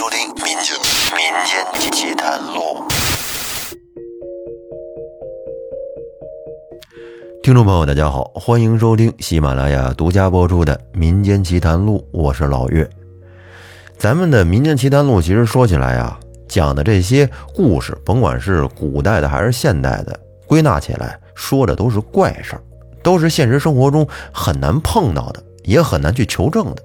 收听《民间民间奇谈录》。听众朋友，大家好，欢迎收听喜马拉雅独家播出的《民间奇谈录》，我是老岳。咱们的《民间奇谈录》其实说起来啊，讲的这些故事，甭管是古代的还是现代的，归纳起来说的都是怪事儿，都是现实生活中很难碰到的，也很难去求证的。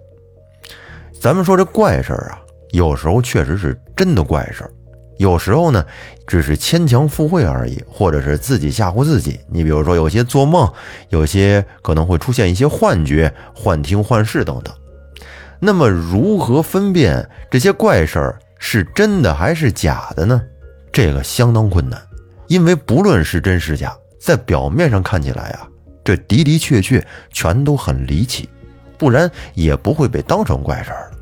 咱们说这怪事儿啊，有时候确实是真的怪事儿，有时候呢，只是牵强附会而已，或者是自己吓唬自己。你比如说，有些做梦，有些可能会出现一些幻觉、幻听、幻视等等。那么，如何分辨这些怪事儿是真的还是假的呢？这个相当困难，因为不论是真是假，在表面上看起来啊，这的的确确全都很离奇，不然也不会被当成怪事儿了。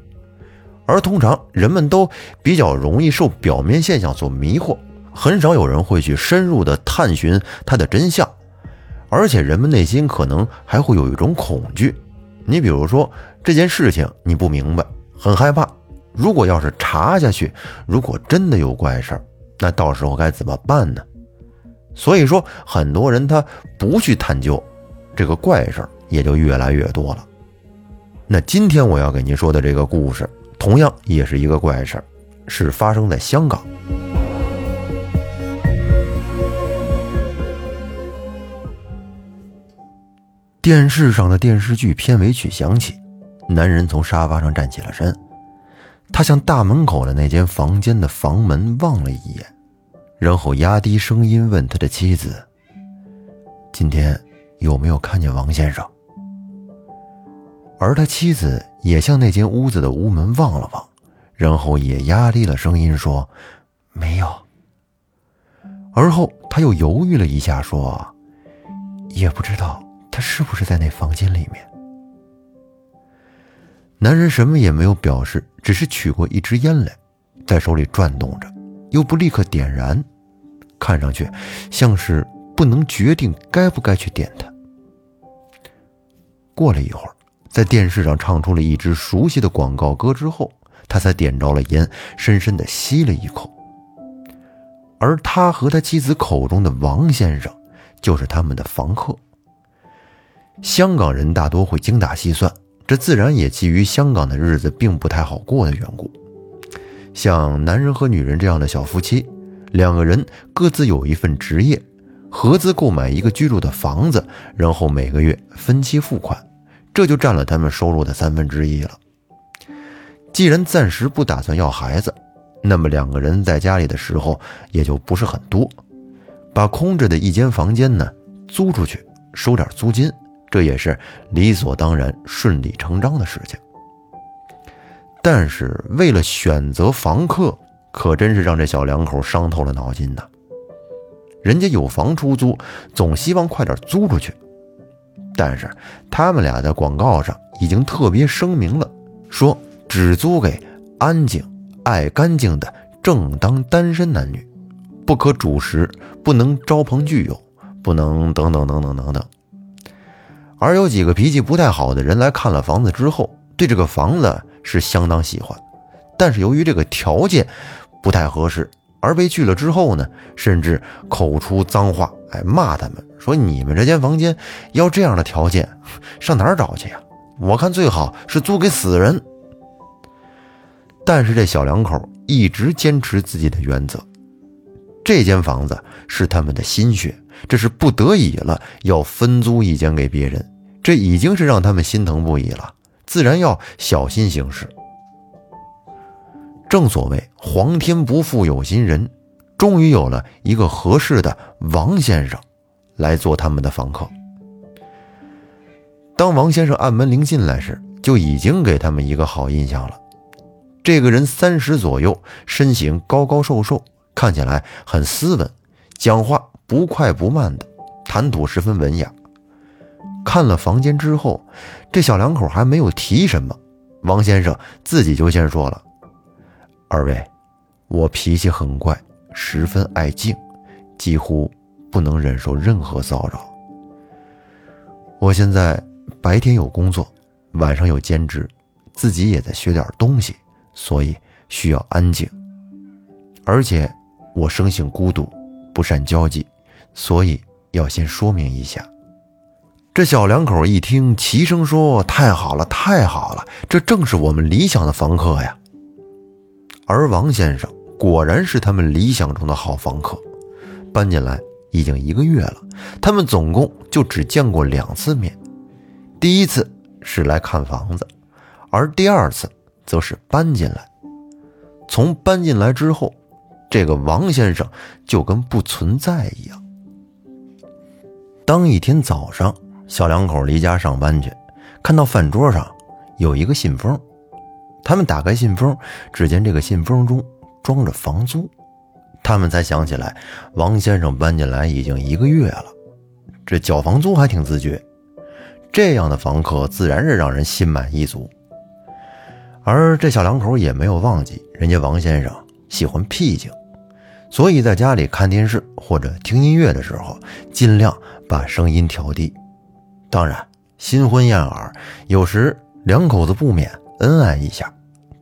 而通常人们都比较容易受表面现象所迷惑，很少有人会去深入的探寻它的真相，而且人们内心可能还会有一种恐惧。你比如说这件事情你不明白，很害怕，如果要是查下去，如果真的有怪事儿，那到时候该怎么办呢？所以说，很多人他不去探究，这个怪事儿也就越来越多了。那今天我要给您说的这个故事。同样也是一个怪事儿，是发生在香港。电视上的电视剧片尾曲响起，男人从沙发上站起了身，他向大门口的那间房间的房门望了一眼，然后压低声音问他的妻子：“今天有没有看见王先生？”而他妻子也向那间屋子的屋门望了望，然后也压低了声音说：“没有。”而后他又犹豫了一下，说：“也不知道他是不是在那房间里面。”男人什么也没有表示，只是取过一支烟来，在手里转动着，又不立刻点燃，看上去像是不能决定该不该去点它。过了一会儿。在电视上唱出了一支熟悉的广告歌之后，他才点着了烟，深深的吸了一口。而他和他妻子口中的王先生，就是他们的房客。香港人大多会精打细算，这自然也基于香港的日子并不太好过的缘故。像男人和女人这样的小夫妻，两个人各自有一份职业，合资购买一个居住的房子，然后每个月分期付款。这就占了他们收入的三分之一了。既然暂时不打算要孩子，那么两个人在家里的时候也就不是很多。把空着的一间房间呢租出去，收点租金，这也是理所当然、顺理成章的事情。但是为了选择房客，可真是让这小两口伤透了脑筋呐。人家有房出租，总希望快点租出去。但是他们俩在广告上已经特别声明了，说只租给安静、爱干净的正当单身男女，不可主食，不能招朋聚友，不能等等等等等等。而有几个脾气不太好的人来看了房子之后，对这个房子是相当喜欢，但是由于这个条件不太合适，而被拒了之后呢，甚至口出脏话，哎，骂他们。说你们这间房间要这样的条件，上哪儿找去呀？我看最好是租给死人。但是这小两口一直坚持自己的原则，这间房子是他们的心血，这是不得已了要分租一间给别人，这已经是让他们心疼不已了，自然要小心行事。正所谓皇天不负有心人，终于有了一个合适的王先生。来做他们的房客。当王先生按门铃进来时，就已经给他们一个好印象了。这个人三十左右，身形高高瘦瘦，看起来很斯文，讲话不快不慢的，谈吐十分文雅。看了房间之后，这小两口还没有提什么，王先生自己就先说了：“二位，我脾气很怪，十分爱静，几乎……”不能忍受任何骚扰。我现在白天有工作，晚上有兼职，自己也在学点东西，所以需要安静，而且我生性孤独，不善交际，所以要先说明一下。这小两口一听，齐声说：“太好了，太好了，这正是我们理想的房客呀。”而王先生果然是他们理想中的好房客，搬进来已经一个月了，他们总共就只见过两次面，第一次是来看房子，而第二次则是搬进来。从搬进来之后，这个王先生就跟不存在一样。当一天早上。小两口离家上班去，看到饭桌上有一个信封，他们打开信封，只见这个信封中装着房租，他们才想起来，王先生搬进来已经一个月了，这缴房租还挺自觉，这样的房客自然是让人心满意足。而这小两口也没有忘记，人家王先生喜欢僻静，所以在家里看电视或者听音乐的时候，尽量把声音调低。当然，新婚燕尔，有时两口子不免恩爱一下，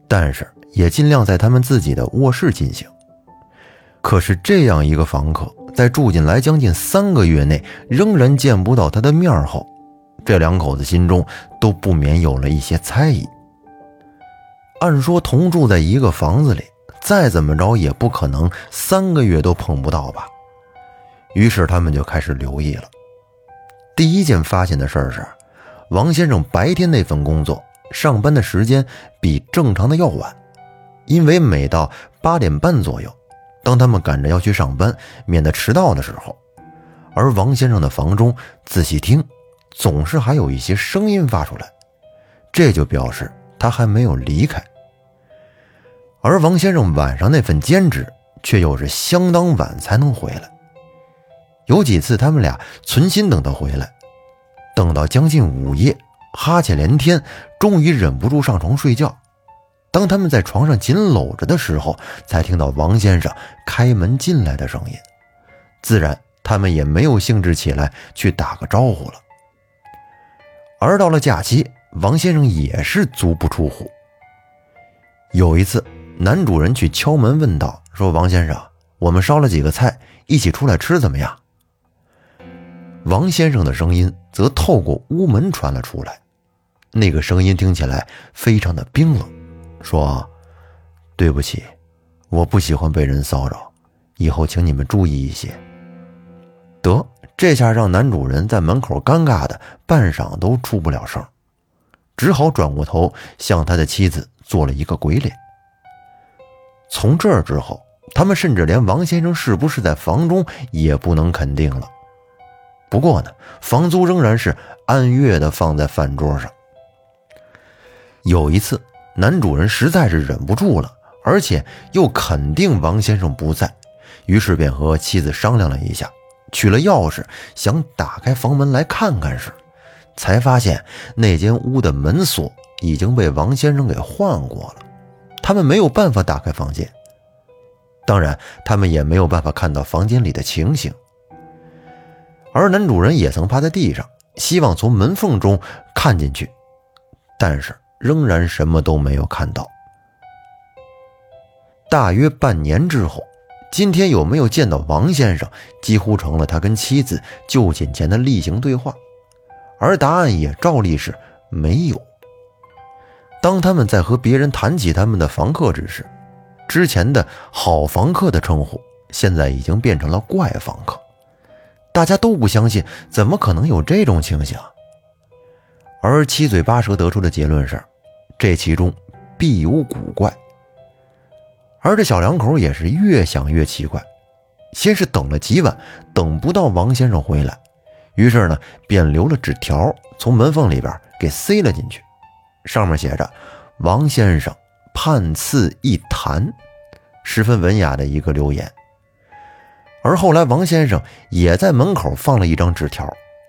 但是也尽量在他们自己的卧室进行。可是这样一个房客，在住进来将近三个月内，仍然见不到他的面后，这两口子心中都不免有了一些猜疑。按说同住在一个房子里，再怎么着也不可能三个月都碰不到吧？于是他们就开始留意了。第一件发现的事儿是，王先生白天那份工作上班的时间比正常的要晚，因为每到八点半左右，当他们赶着要去上班，免得迟到的时候，而王先生的房中仔细听，总是还有一些声音发出来，这就表示他还没有离开。而王先生晚上那份兼职却又是相当晚才能回来。有几次，他们俩存心等他回来，等到将近午夜，哈欠连天，终于忍不住上床睡觉。当他们在床上紧搂着的时候，才听到王先生开门进来的声音。自然，他们也没有兴致起来去打个招呼了。而到了假期，王先生也是足不出户。有一次，男主人去敲门问道：“说王先生，我们烧了几个菜，一起出来吃怎么样？”王先生的声音则透过屋门传了出来，那个声音听起来非常的冰冷，说：“对不起，我不喜欢被人骚扰，以后请你们注意一些。”得，这下让男主人在门口尴尬的半晌都出不了声，只好转过头向他的妻子做了一个鬼脸。从这儿之后，他们甚至连王先生是不是在房中也不能肯定了。不过呢，房租仍然是按月的放在饭桌上。有一次，男主人实在是忍不住了，而且又肯定王先生不在，于是便和妻子商量了一下，取了钥匙想打开房门来看看时，才发现那间屋的门锁已经被王先生给换过了，他们没有办法打开房间，当然，他们也没有办法看到房间里的情形。而男主人也曾趴在地上，希望从门缝中看进去，但是仍然什么都没有看到。大约半年之后，今天有没有见到王先生，几乎成了他跟妻子就寝前的例行对话，而答案也照例是没有。当他们在和别人谈起他们的房客之时，之前的好房客的称呼，现在已经变成了怪房客。大家都不相信，怎么可能有这种情形？而七嘴八舌得出的结论是，这其中必有古怪。而这小两口也是越想越奇怪，先是等了几晚，等不到王先生回来，于是呢，便留了纸条，从门缝里边给塞了进去，上面写着“王先生判赐一坛”，十分文雅的一个留言。而后来，王先生也在门口放了一张纸条，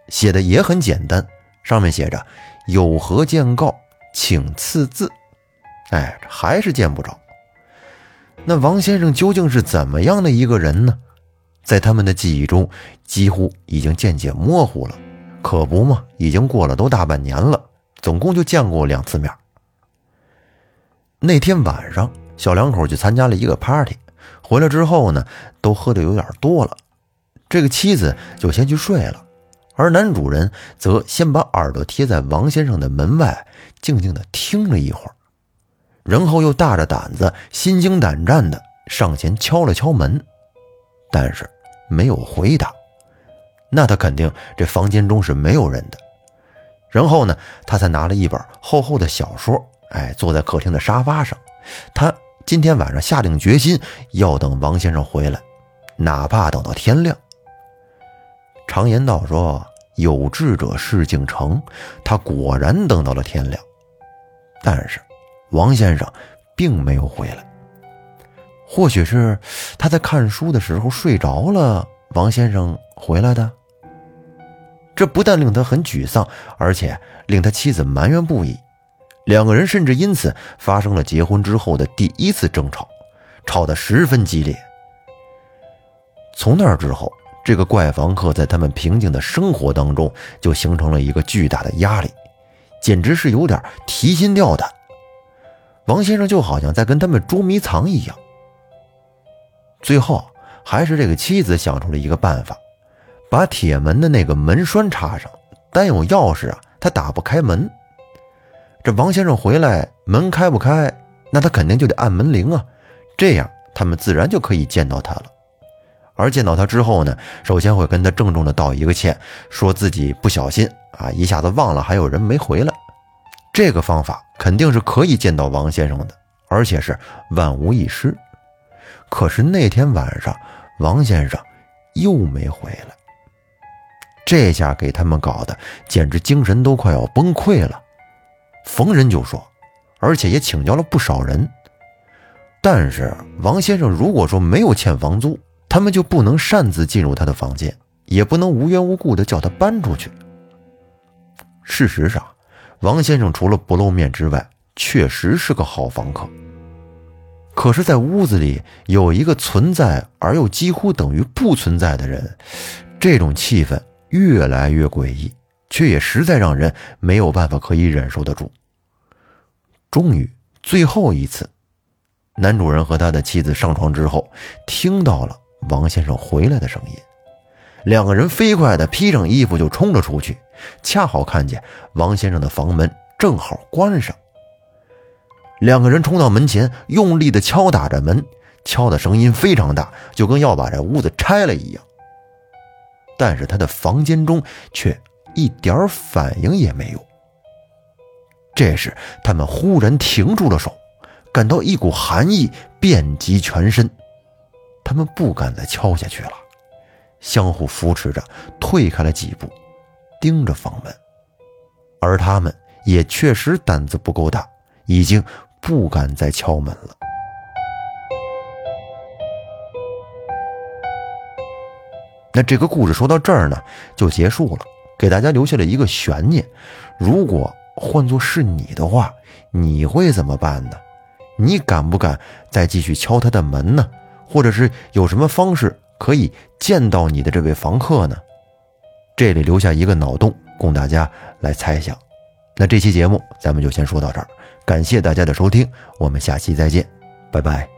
写的也很简单，上面写着“有何见告，请赐字”。哎，还是见不着。那王先生究竟是怎么样的一个人呢？在他们的记忆中，几乎已经渐渐模糊了。可不嘛，已经过了都大半年了，总共就见过两次面。那天晚上，小两口去参加了一个 party，回来之后呢，都喝的有点多了。这个妻子就先去睡了，而男主人则先把耳朵贴在王先生的门外，静静的听了一会儿，然后又大着胆子、心惊胆战的上前敲了敲门，但是没有回答。那他肯定这房间中是没有人的。然后呢，他才拿了一本厚厚的小说，哎，坐在客厅的沙发上。他今天晚上下定决心要等王先生回来，哪怕等到天亮。常言道说：“有志者事竟成。”他果然等到了天亮，但是王先生并没有回来。或许是他在看书的时候睡着了，王先生回来的。这不但令他很沮丧，而且令他妻子埋怨不已。两个人甚至因此发生了结婚之后的第一次争吵，吵得十分激烈。从那之后，这个怪房客在他们平静的生活当中就形成了一个巨大的压力，简直是有点提心吊胆。王先生就好像在跟他们捉迷藏一样。最后，还是这个妻子想出了一个办法。把铁门的那个门栓插上，单有钥匙啊，他打不开门。这王先生回来，门开不开，那他肯定就得按门铃啊。这样他们自然就可以见到他了。而见到他之后呢，首先会跟他郑重的道一个歉，说自己不小心啊，一下子忘了还有人没回来。这个方法肯定是可以见到王先生的，而且是万无一失。可是那天晚上，王先生又没回来。这下给他们搞的简直精神都快要崩溃了，逢人就说，而且也请教了不少人。但是王先生如果说没有欠房租，他们就不能擅自进入他的房间，也不能无缘无故的叫他搬出去。事实上，王先生除了不露面之外，确实是个好房客。可是，在屋子里有一个存在而又几乎等于不存在的人，这种气氛。越来越诡异，却也实在让人没有办法可以忍受得住。终于，最后一次，男主人和他的妻子上床之后，听到了王先生回来的声音。两个人飞快地披上衣服就冲了出去，恰好看见王先生的房门正好关上。两个人冲到门前，用力地敲打着门，敲的声音非常大，就跟要把这屋子拆了一样。但是他的房间中却一点反应也没有。这时，他们忽然停住了手，感到一股寒意遍及全身。他们不敢再敲下去了，相互扶持着退开了几步，盯着房门。而他们也确实胆子不够大，已经不敢再敲门了。那这个故事说到这儿呢，就结束了，给大家留下了一个悬念：如果换作是你的话，你会怎么办呢？你敢不敢再继续敲他的门呢？或者是有什么方式可以见到你的这位房客呢？这里留下一个脑洞，供大家来猜想。那这期节目咱们就先说到这儿，感谢大家的收听，我们下期再见，拜拜。